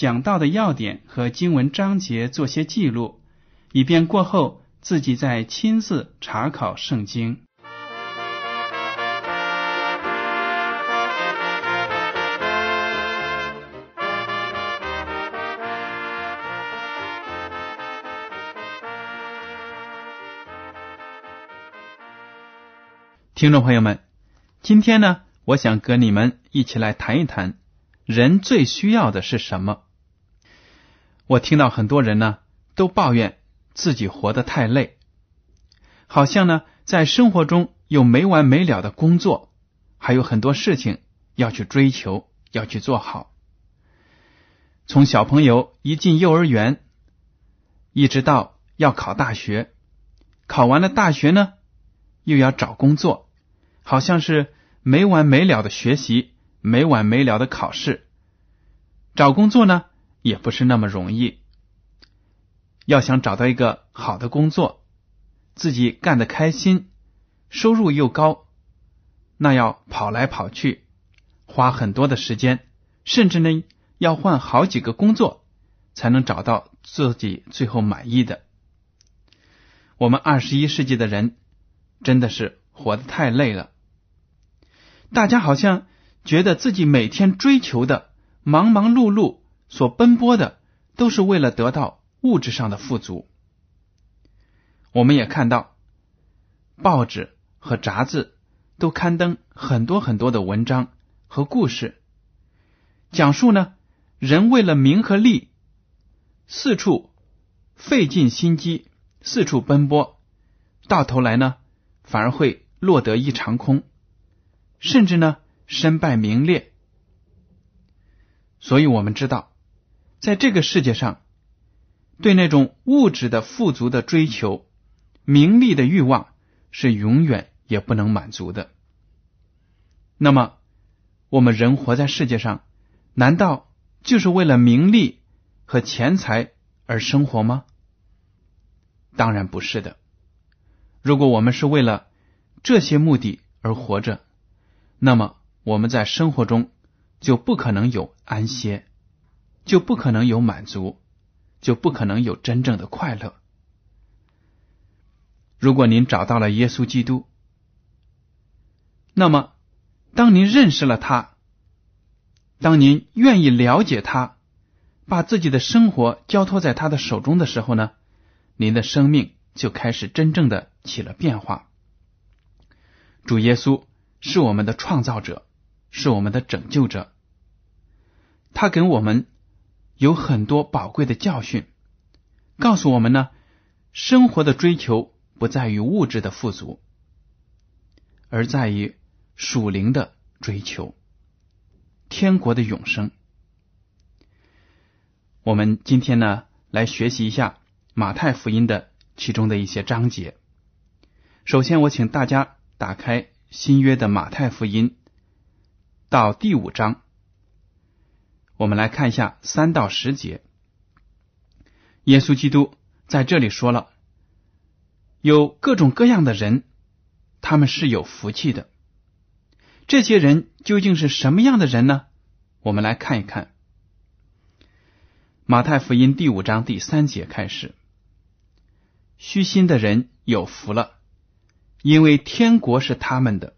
讲到的要点和经文章节做些记录，以便过后自己再亲自查考圣经。听众朋友们，今天呢，我想跟你们一起来谈一谈，人最需要的是什么。我听到很多人呢，都抱怨自己活得太累，好像呢，在生活中有没完没了的工作，还有很多事情要去追求，要去做好。从小朋友一进幼儿园，一直到要考大学，考完了大学呢，又要找工作。好像是没完没了的学习，没完没了的考试。找工作呢，也不是那么容易。要想找到一个好的工作，自己干得开心，收入又高，那要跑来跑去，花很多的时间，甚至呢要换好几个工作，才能找到自己最后满意的。我们二十一世纪的人，真的是活得太累了。大家好像觉得自己每天追求的、忙忙碌碌所奔波的，都是为了得到物质上的富足。我们也看到，报纸和杂志都刊登很多很多的文章和故事，讲述呢人为了名和利，四处费尽心机，四处奔波，到头来呢反而会落得一场空。甚至呢，身败名裂。所以我们知道，在这个世界上，对那种物质的富足的追求、名利的欲望，是永远也不能满足的。那么，我们人活在世界上，难道就是为了名利和钱财而生活吗？当然不是的。如果我们是为了这些目的而活着，那么我们在生活中就不可能有安歇，就不可能有满足，就不可能有真正的快乐。如果您找到了耶稣基督，那么当您认识了他，当您愿意了解他，把自己的生活交托在他的手中的时候呢，您的生命就开始真正的起了变化。主耶稣。是我们的创造者，是我们的拯救者。他给我们有很多宝贵的教训，告诉我们呢，生活的追求不在于物质的富足，而在于属灵的追求，天国的永生。我们今天呢，来学习一下马太福音的其中的一些章节。首先，我请大家打开。新约的马太福音到第五章，我们来看一下三到十节。耶稣基督在这里说了，有各种各样的人，他们是有福气的。这些人究竟是什么样的人呢？我们来看一看。马太福音第五章第三节开始：虚心的人有福了。因为天国是他们的，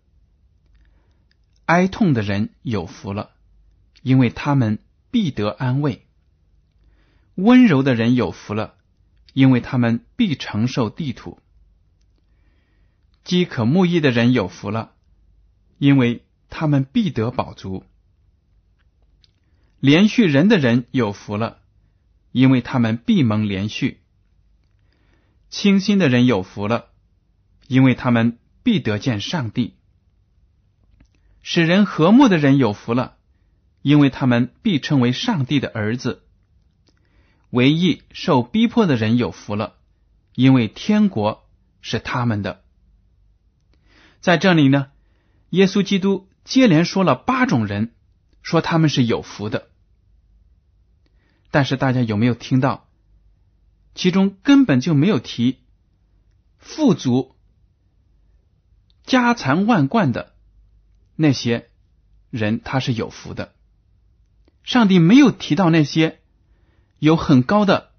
哀痛的人有福了，因为他们必得安慰；温柔的人有福了，因为他们必承受地土；饥渴慕义的人有福了，因为他们必得饱足；连续人的人有福了，因为他们必蒙连续；清心的人有福了，因为他们必得见上帝；使人和睦的人有福了，因为他们必称为上帝的儿子。唯一受逼迫的人有福了，因为天国是他们的。在这里呢，耶稣基督接连说了八种人，说他们是有福的。但是大家有没有听到？其中根本就没有提富足、家财万贯的那些人，他是有福的。上帝没有提到那些。有很高的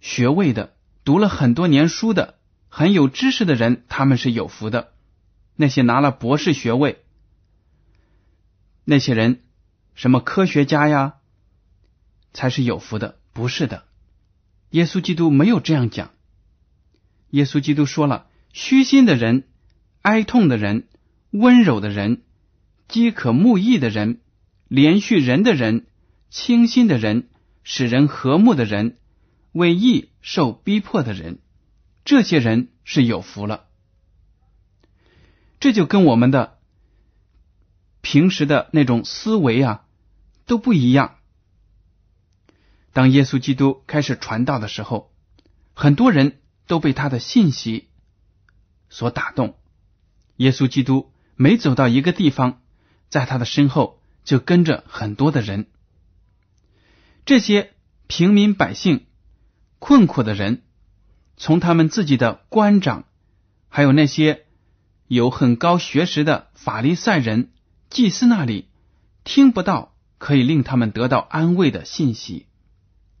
学位的，读了很多年书的，很有知识的人，他们是有福的。那些拿了博士学位，那些人，什么科学家呀，才是有福的？不是的，耶稣基督没有这样讲。耶稣基督说了：虚心的人、哀痛的人、温柔的人、饥渴慕义的人、连续人的人、清心的人。使人和睦的人，为义受逼迫的人，这些人是有福了。这就跟我们的平时的那种思维啊都不一样。当耶稣基督开始传道的时候，很多人都被他的信息所打动。耶稣基督每走到一个地方，在他的身后就跟着很多的人。这些平民百姓、困苦的人，从他们自己的官长，还有那些有很高学识的法利赛人、祭司那里，听不到可以令他们得到安慰的信息。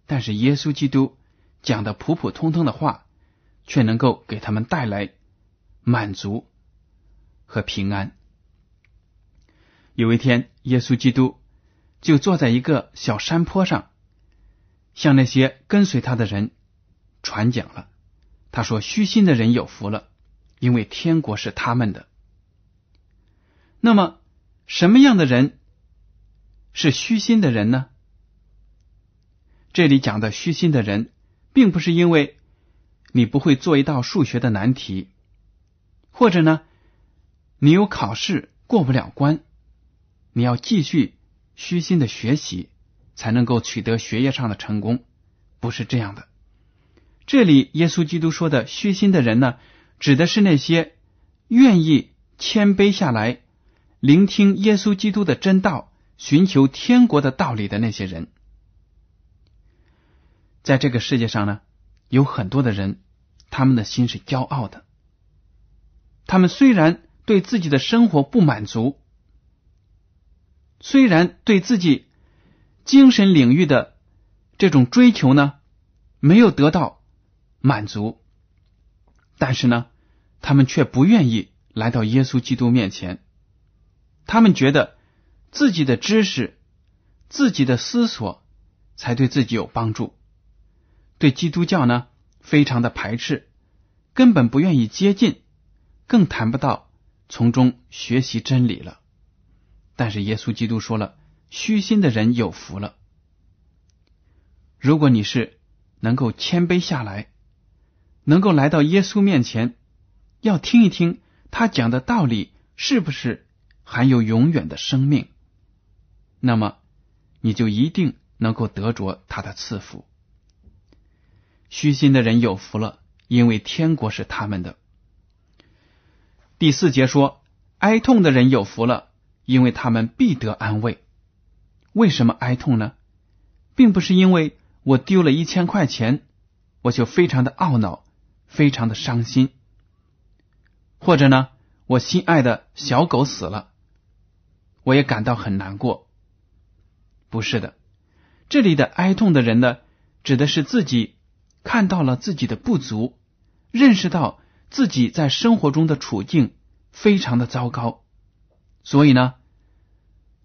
但是耶稣基督讲的普普通通的话，却能够给他们带来满足和平安。有一天，耶稣基督就坐在一个小山坡上。向那些跟随他的人传讲了。他说：“虚心的人有福了，因为天国是他们的。”那么，什么样的人是虚心的人呢？这里讲的虚心的人，并不是因为你不会做一道数学的难题，或者呢，你有考试过不了关，你要继续虚心的学习。才能够取得学业上的成功，不是这样的。这里耶稣基督说的虚心的人呢，指的是那些愿意谦卑下来，聆听耶稣基督的真道，寻求天国的道理的那些人。在这个世界上呢，有很多的人，他们的心是骄傲的。他们虽然对自己的生活不满足，虽然对自己。精神领域的这种追求呢，没有得到满足，但是呢，他们却不愿意来到耶稣基督面前。他们觉得自己的知识、自己的思索才对自己有帮助，对基督教呢非常的排斥，根本不愿意接近，更谈不到从中学习真理了。但是耶稣基督说了。虚心的人有福了。如果你是能够谦卑下来，能够来到耶稣面前，要听一听他讲的道理是不是含有永远的生命，那么你就一定能够得着他的赐福。虚心的人有福了，因为天国是他们的。第四节说，哀痛的人有福了，因为他们必得安慰。为什么哀痛呢？并不是因为我丢了一千块钱，我就非常的懊恼，非常的伤心，或者呢，我心爱的小狗死了，我也感到很难过。不是的，这里的哀痛的人呢，指的是自己看到了自己的不足，认识到自己在生活中的处境非常的糟糕，所以呢，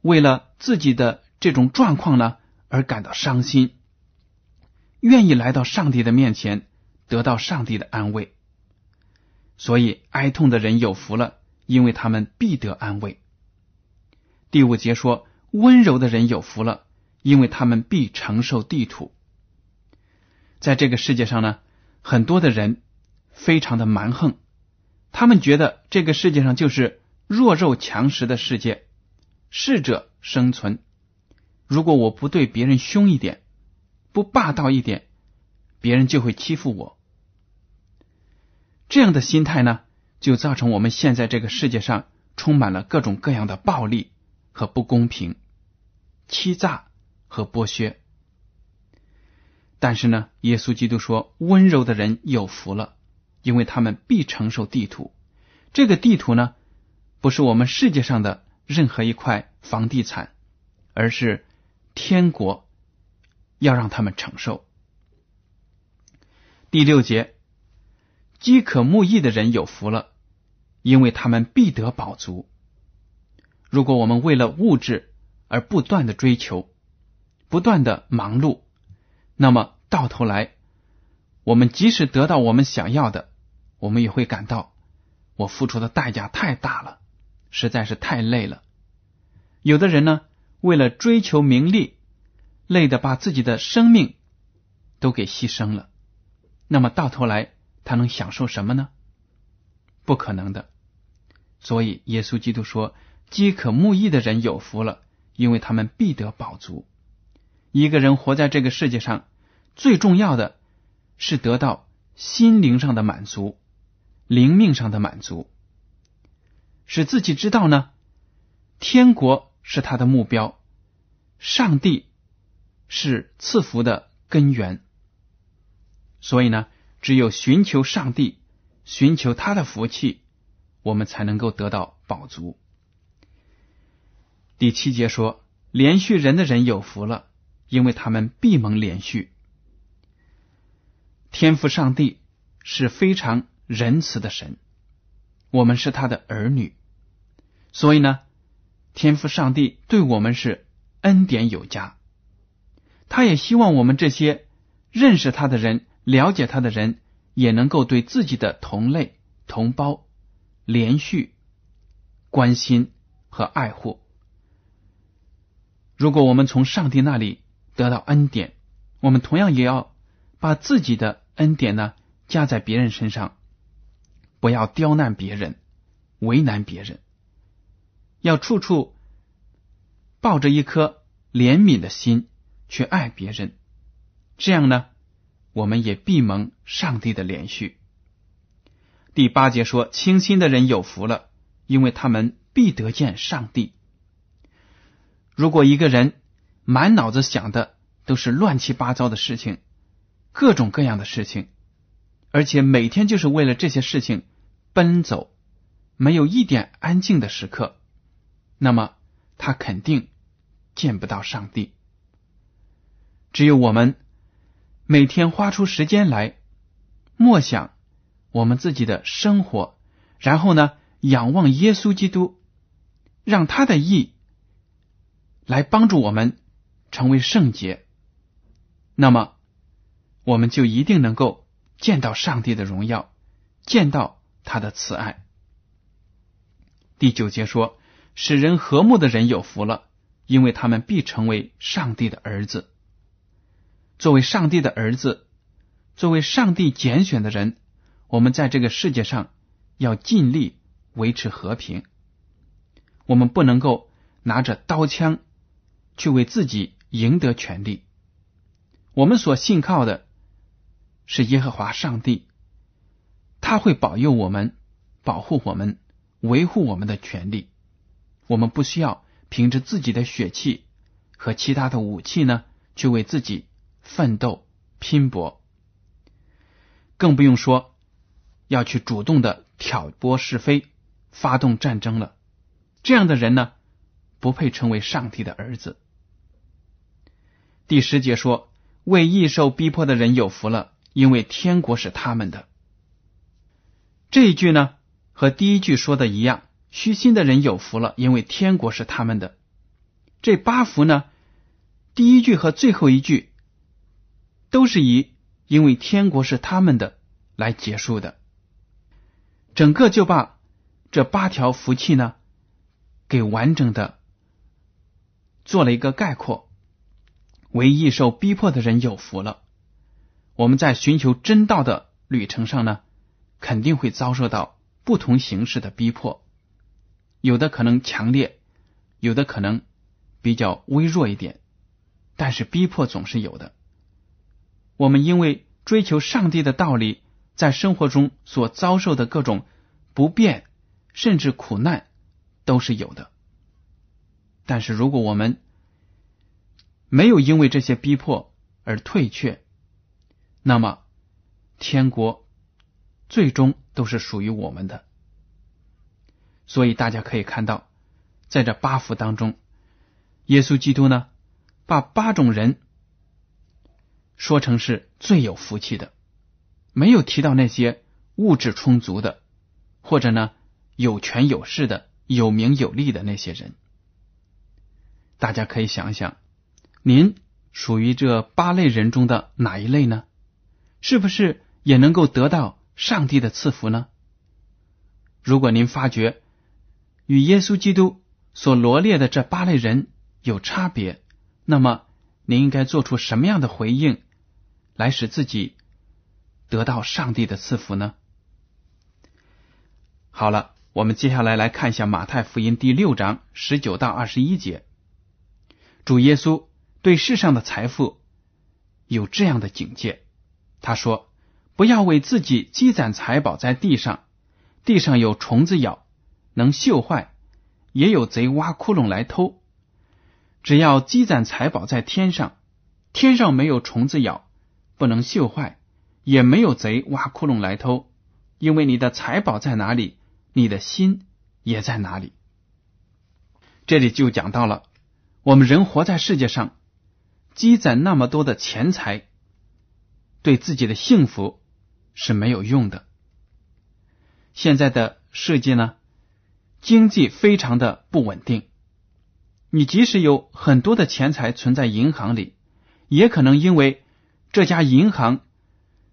为了自己的。这种状况呢，而感到伤心。愿意来到上帝的面前，得到上帝的安慰。所以，哀痛的人有福了，因为他们必得安慰。第五节说，温柔的人有福了，因为他们必承受地土。在这个世界上呢，很多的人非常的蛮横，他们觉得这个世界上就是弱肉强食的世界，适者生存。如果我不对别人凶一点，不霸道一点，别人就会欺负我。这样的心态呢，就造成我们现在这个世界上充满了各种各样的暴力和不公平、欺诈和剥削。但是呢，耶稣基督说：“温柔的人有福了，因为他们必承受地图。这个地图呢，不是我们世界上的任何一块房地产，而是。”天国要让他们承受。第六节，饥渴慕义的人有福了，因为他们必得饱足。如果我们为了物质而不断的追求，不断的忙碌，那么到头来，我们即使得到我们想要的，我们也会感到我付出的代价太大了，实在是太累了。有的人呢？为了追求名利，累得把自己的生命都给牺牲了。那么到头来，他能享受什么呢？不可能的。所以耶稣基督说：“饥渴慕义的人有福了，因为他们必得饱足。”一个人活在这个世界上，最重要的是得到心灵上的满足、灵命上的满足，使自己知道呢，天国。是他的目标，上帝是赐福的根源，所以呢，只有寻求上帝，寻求他的福气，我们才能够得到饱足。第七节说，连续人的人有福了，因为他们必蒙连续。天赋上帝是非常仁慈的神，我们是他的儿女，所以呢。天赋上帝对我们是恩典有加，他也希望我们这些认识他的人、了解他的人，也能够对自己的同类同胞连续关心和爱护。如果我们从上帝那里得到恩典，我们同样也要把自己的恩典呢加在别人身上，不要刁难别人、为难别人。要处处抱着一颗怜悯的心去爱别人，这样呢，我们也必蒙上帝的连续。第八节说：“清心的人有福了，因为他们必得见上帝。”如果一个人满脑子想的都是乱七八糟的事情，各种各样的事情，而且每天就是为了这些事情奔走，没有一点安静的时刻。那么他肯定见不到上帝。只有我们每天花出时间来默想我们自己的生活，然后呢，仰望耶稣基督，让他的意来帮助我们成为圣洁，那么我们就一定能够见到上帝的荣耀，见到他的慈爱。第九节说。使人和睦的人有福了，因为他们必成为上帝的儿子。作为上帝的儿子，作为上帝拣选的人，我们在这个世界上要尽力维持和平。我们不能够拿着刀枪去为自己赢得权利。我们所信靠的是耶和华上帝，他会保佑我们、保护我们、维护我们的权利。我们不需要凭着自己的血气和其他的武器呢，去为自己奋斗拼搏，更不用说要去主动的挑拨是非、发动战争了。这样的人呢，不配成为上帝的儿子。第十节说：“为易受逼迫的人有福了，因为天国是他们的。”这一句呢，和第一句说的一样。虚心的人有福了，因为天国是他们的。这八福呢，第一句和最后一句都是以因为天国是他们的来结束的。整个就把这八条福气呢，给完整的做了一个概括。唯一受逼迫的人有福了。我们在寻求真道的旅程上呢，肯定会遭受到不同形式的逼迫，有的可能强烈，有的可能比较微弱一点，但是逼迫总是有的。我们因为追求上帝的道理，在生活中所遭受的各种不便，甚至苦难，都是有的。但是如果我们没有因为这些逼迫而退却，那么天国最终都是属于我们的。所以大家可以看到，在这八福当中，耶稣基督呢，把八种人说成是最有福气的，没有提到那些物质充足的，或者呢有权有势的、有名有利的那些人。大家可以想想。您属于这八类人中的哪一类呢？是不是也能够得到上帝的赐福呢？如果您发觉与耶稣基督所罗列的这八类人有差别，那么您应该做出什么样的回应，来使自己得到上帝的赐福呢？好了，我们接下来来看一下马太福音第六章十九到二十一节，主耶稣。对世上的财富有这样的警戒，他说：“不要为自己积攒财宝在地上，地上有虫子咬，能锈坏；也有贼挖窟窿来偷。只要积攒财宝在天上，天上没有虫子咬，不能锈坏，也没有贼挖窟窿来偷。因为你的财宝在哪里，你的心也在哪里。”这里就讲到了，我们人活在世界上。积攒那么多的钱财，对自己的幸福是没有用的。现在的世界呢，经济非常的不稳定。你即使有很多的钱财存在银行里，也可能因为这家银行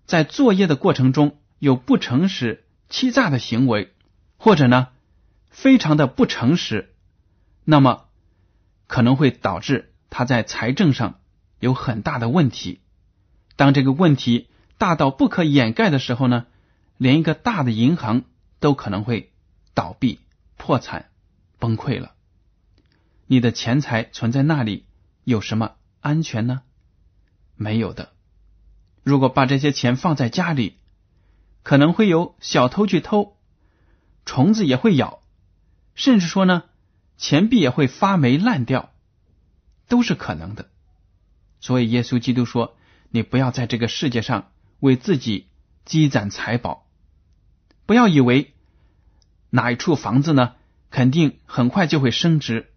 在作业的过程中有不诚实、欺诈的行为，或者呢非常的不诚实，那么可能会导致他在财政上。有很大的问题。当这个问题大到不可掩盖的时候呢，连一个大的银行都可能会倒闭、破产、崩溃了。你的钱财存在那里有什么安全呢？没有的。如果把这些钱放在家里，可能会有小偷去偷，虫子也会咬，甚至说呢，钱币也会发霉烂掉，都是可能的。所以，耶稣基督说：“你不要在这个世界上为自己积攒财宝，不要以为哪一处房子呢，肯定很快就会升值，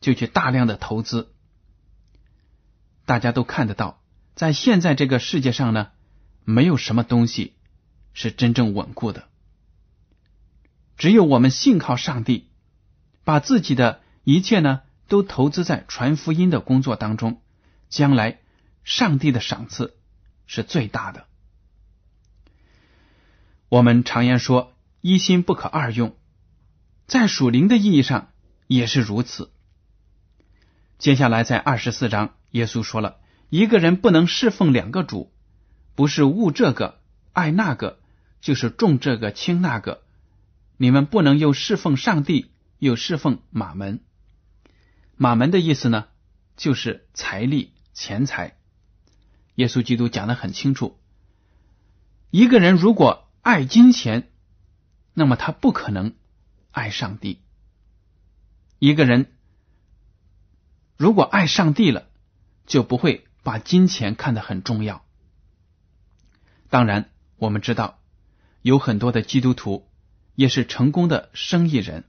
就去大量的投资。大家都看得到，在现在这个世界上呢，没有什么东西是真正稳固的，只有我们信靠上帝，把自己的一切呢，都投资在传福音的工作当中。”将来，上帝的赏赐是最大的。我们常言说“一心不可二用”，在属灵的意义上也是如此。接下来，在二十四章，耶稣说了一个人不能侍奉两个主，不是恶这个爱那个，就是重这个轻那个。你们不能又侍奉上帝，又侍奉马门。马门的意思呢，就是财力。钱财，耶稣基督讲的很清楚。一个人如果爱金钱，那么他不可能爱上帝。一个人如果爱上帝了，就不会把金钱看得很重要。当然，我们知道有很多的基督徒也是成功的生意人，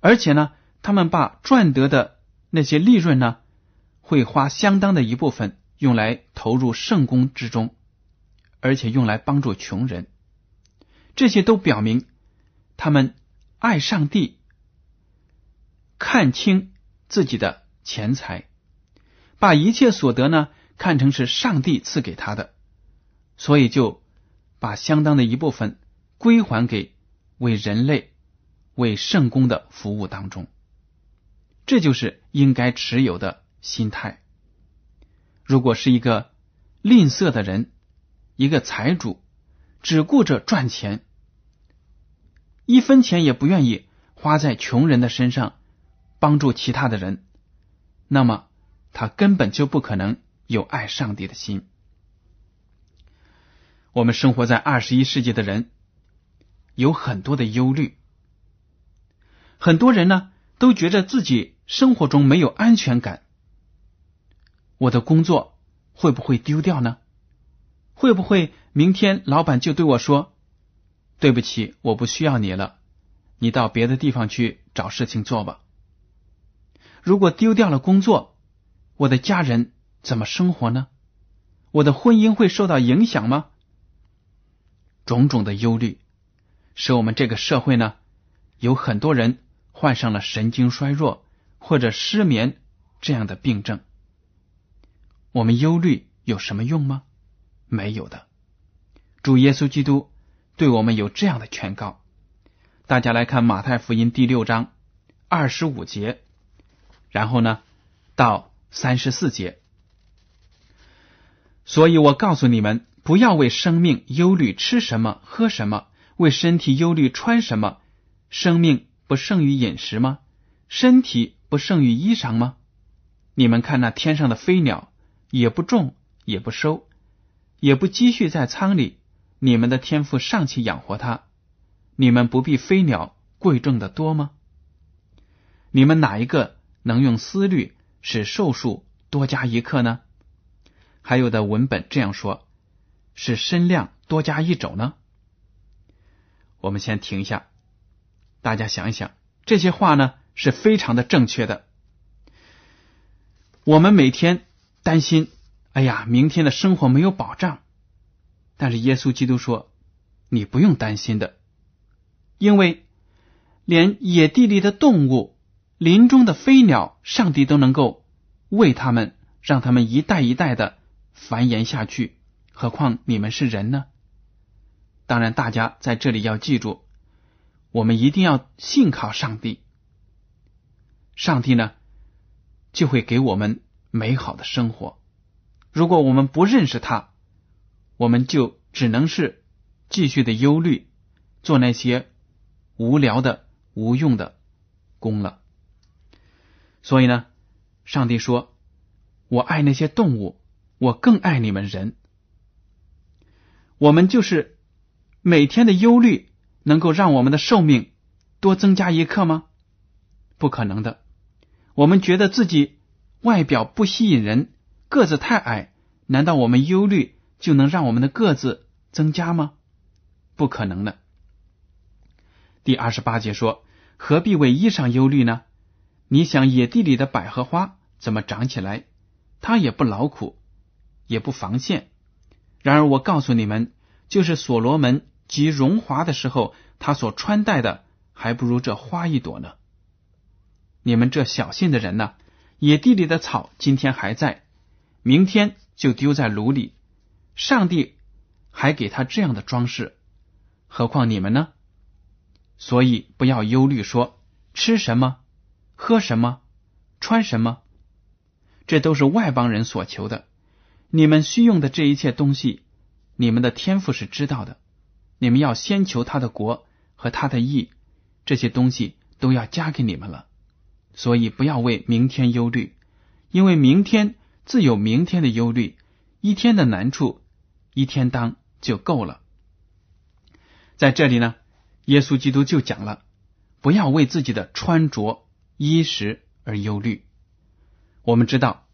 而且呢，他们把赚得的那些利润呢。会花相当的一部分用来投入圣功之中，而且用来帮助穷人。这些都表明他们爱上帝，看清自己的钱财，把一切所得呢看成是上帝赐给他的，所以就把相当的一部分归还给为人类、为圣公的服务当中。这就是应该持有的心态。如果是一个吝啬的人，一个财主，只顾着赚钱，一分钱也不愿意花在穷人的身上，帮助其他的人，那么他根本就不可能有爱上帝的心。我们生活在二十一世纪的人有很多的忧虑，很多人呢都觉得自己生活中没有安全感。我的工作会不会丢掉呢？会不会明天老板就对我说：“对不起，我不需要你了，你到别的地方去找事情做吧。”如果丢掉了工作，我的家人怎么生活呢？我的婚姻会受到影响吗？种种的忧虑，使我们这个社会呢，有很多人患上了神经衰弱或者失眠这样的病症。我们忧虑有什么用吗？没有的。主耶稣基督对我们有这样的劝告。大家来看马太福音第六章二十五节，然后呢到三十四节。所以我告诉你们，不要为生命忧虑吃什么喝什么，为身体忧虑穿什么。生命不胜于饮食吗？身体不胜于衣裳吗？你们看那天上的飞鸟。也不种，也不收，也不积蓄在仓里。你们的天赋尚且养活它，你们不必飞鸟贵重的多吗？你们哪一个能用思虑使寿数多加一刻呢？还有的文本这样说：使身量多加一肘呢？我们先停一下，大家想一想，这些话呢是非常的正确的。我们每天。担心，哎呀，明天的生活没有保障。但是耶稣基督说：“你不用担心的，因为连野地里的动物、林中的飞鸟，上帝都能够喂它们，让它们一代一代的繁衍下去。何况你们是人呢？当然，大家在这里要记住，我们一定要信靠上帝。上帝呢，就会给我们。”美好的生活，如果我们不认识他，我们就只能是继续的忧虑，做那些无聊的、无用的工了。所以呢，上帝说：“我爱那些动物，我更爱你们人。”我们就是每天的忧虑，能够让我们的寿命多增加一刻吗？不可能的。我们觉得自己。外表不吸引人，个子太矮，难道我们忧虑就能让我们的个子增加吗？不可能的。第二十八节说：“何必为衣裳忧虑呢？你想野地里的百合花怎么长起来？它也不劳苦，也不防线。然而我告诉你们，就是所罗门极荣华的时候，他所穿戴的还不如这花一朵呢。你们这小信的人呢？”野地里的草今天还在，明天就丢在炉里。上帝还给他这样的装饰，何况你们呢？所以不要忧虑，说吃什么、喝什么、穿什么，这都是外邦人所求的。你们需用的这一切东西，你们的天赋是知道的。你们要先求他的国和他的义，这些东西都要加给你们了。所以不要为明天忧虑，因为明天自有明天的忧虑，一天的难处一天当就够了。在这里呢，耶稣基督就讲了，不要为自己的穿着衣食而忧虑。我们知道，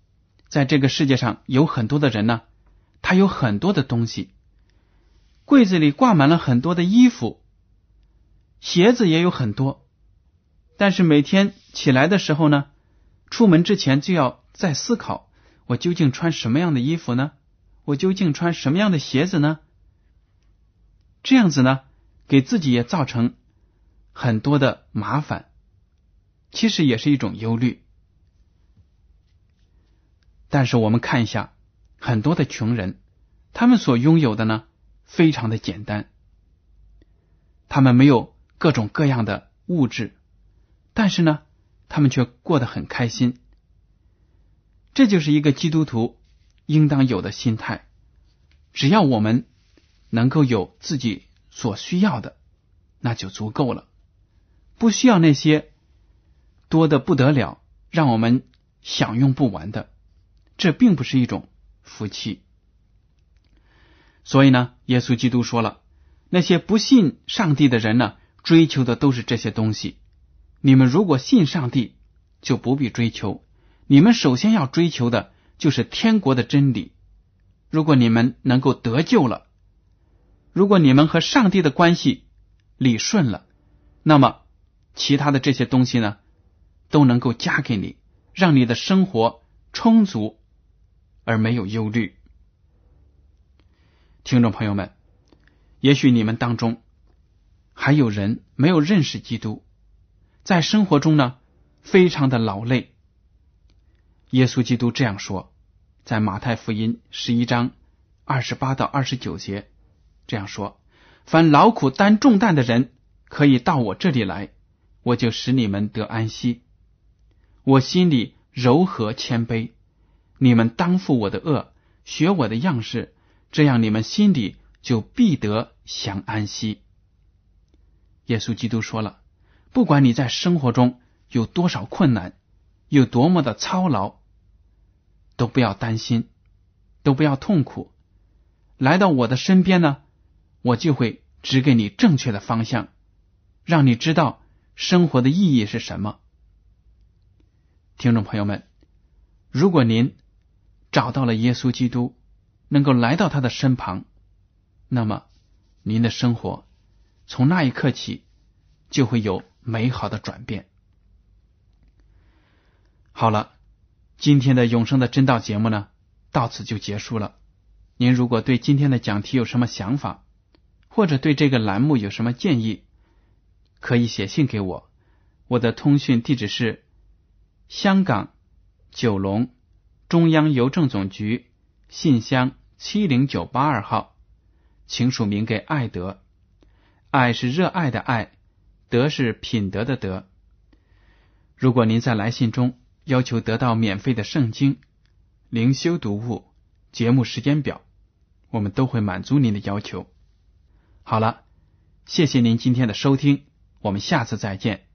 在这个世界上有很多的人呢，他有很多的东西，柜子里挂满了很多的衣服，鞋子也有很多。但是每天起来的时候呢，出门之前就要再思考：我究竟穿什么样的衣服呢？我究竟穿什么样的鞋子呢？这样子呢，给自己也造成很多的麻烦，其实也是一种忧虑。但是我们看一下，很多的穷人，他们所拥有的呢，非常的简单，他们没有各种各样的物质，但是呢，他们却过得很开心。这就是一个基督徒应当有的心态。只要我们能够有自己所需要的，那就足够了，不需要那些多的不得了，让我们享用不完的。这并不是一种福气。所以呢，耶稣基督说了，那些不信上帝的人呢，追求的都是这些东西。你们如果信上帝，就不必追求。你们首先要追求的就是天国的真理。如果你们能够得救了，如果你们和上帝的关系理顺了，那么其他的这些东西呢，都能够加给你，让你的生活充足而没有忧虑。听众朋友们，也许你们当中还有人没有认识基督，在生活中呢，非常的劳累。耶稣基督这样说。在马太福音十一章二十八到二十九节这样说：“凡劳苦担重担的人，可以到我这里来，我就使你们得安息。我心里柔和谦卑，你们当负我的恶，学我的样式，这样你们心里就必得享安息。”耶稣基督说了：“不管你在生活中有多少困难，有多么的操劳。”都不要担心，都不要痛苦。来到我的身边呢，我就会指给你正确的方向，让你知道生活的意义是什么。听众朋友们，如果您找到了耶稣基督，能够来到他的身旁，那么您的生活从那一刻起就会有美好的转变。好了。今天的永生的真道节目呢，到此就结束了。您如果对今天的讲题有什么想法，或者对这个栏目有什么建议，可以写信给我。我的通讯地址是香港九龙中央邮政总局信箱七零九八二号，请署名给爱德。爱是热爱的爱，德是品德的德。如果您在来信中。要求得到免费的圣经、灵修读物、节目时间表，我们都会满足您的要求。好了，谢谢您今天的收听，我们下次再见。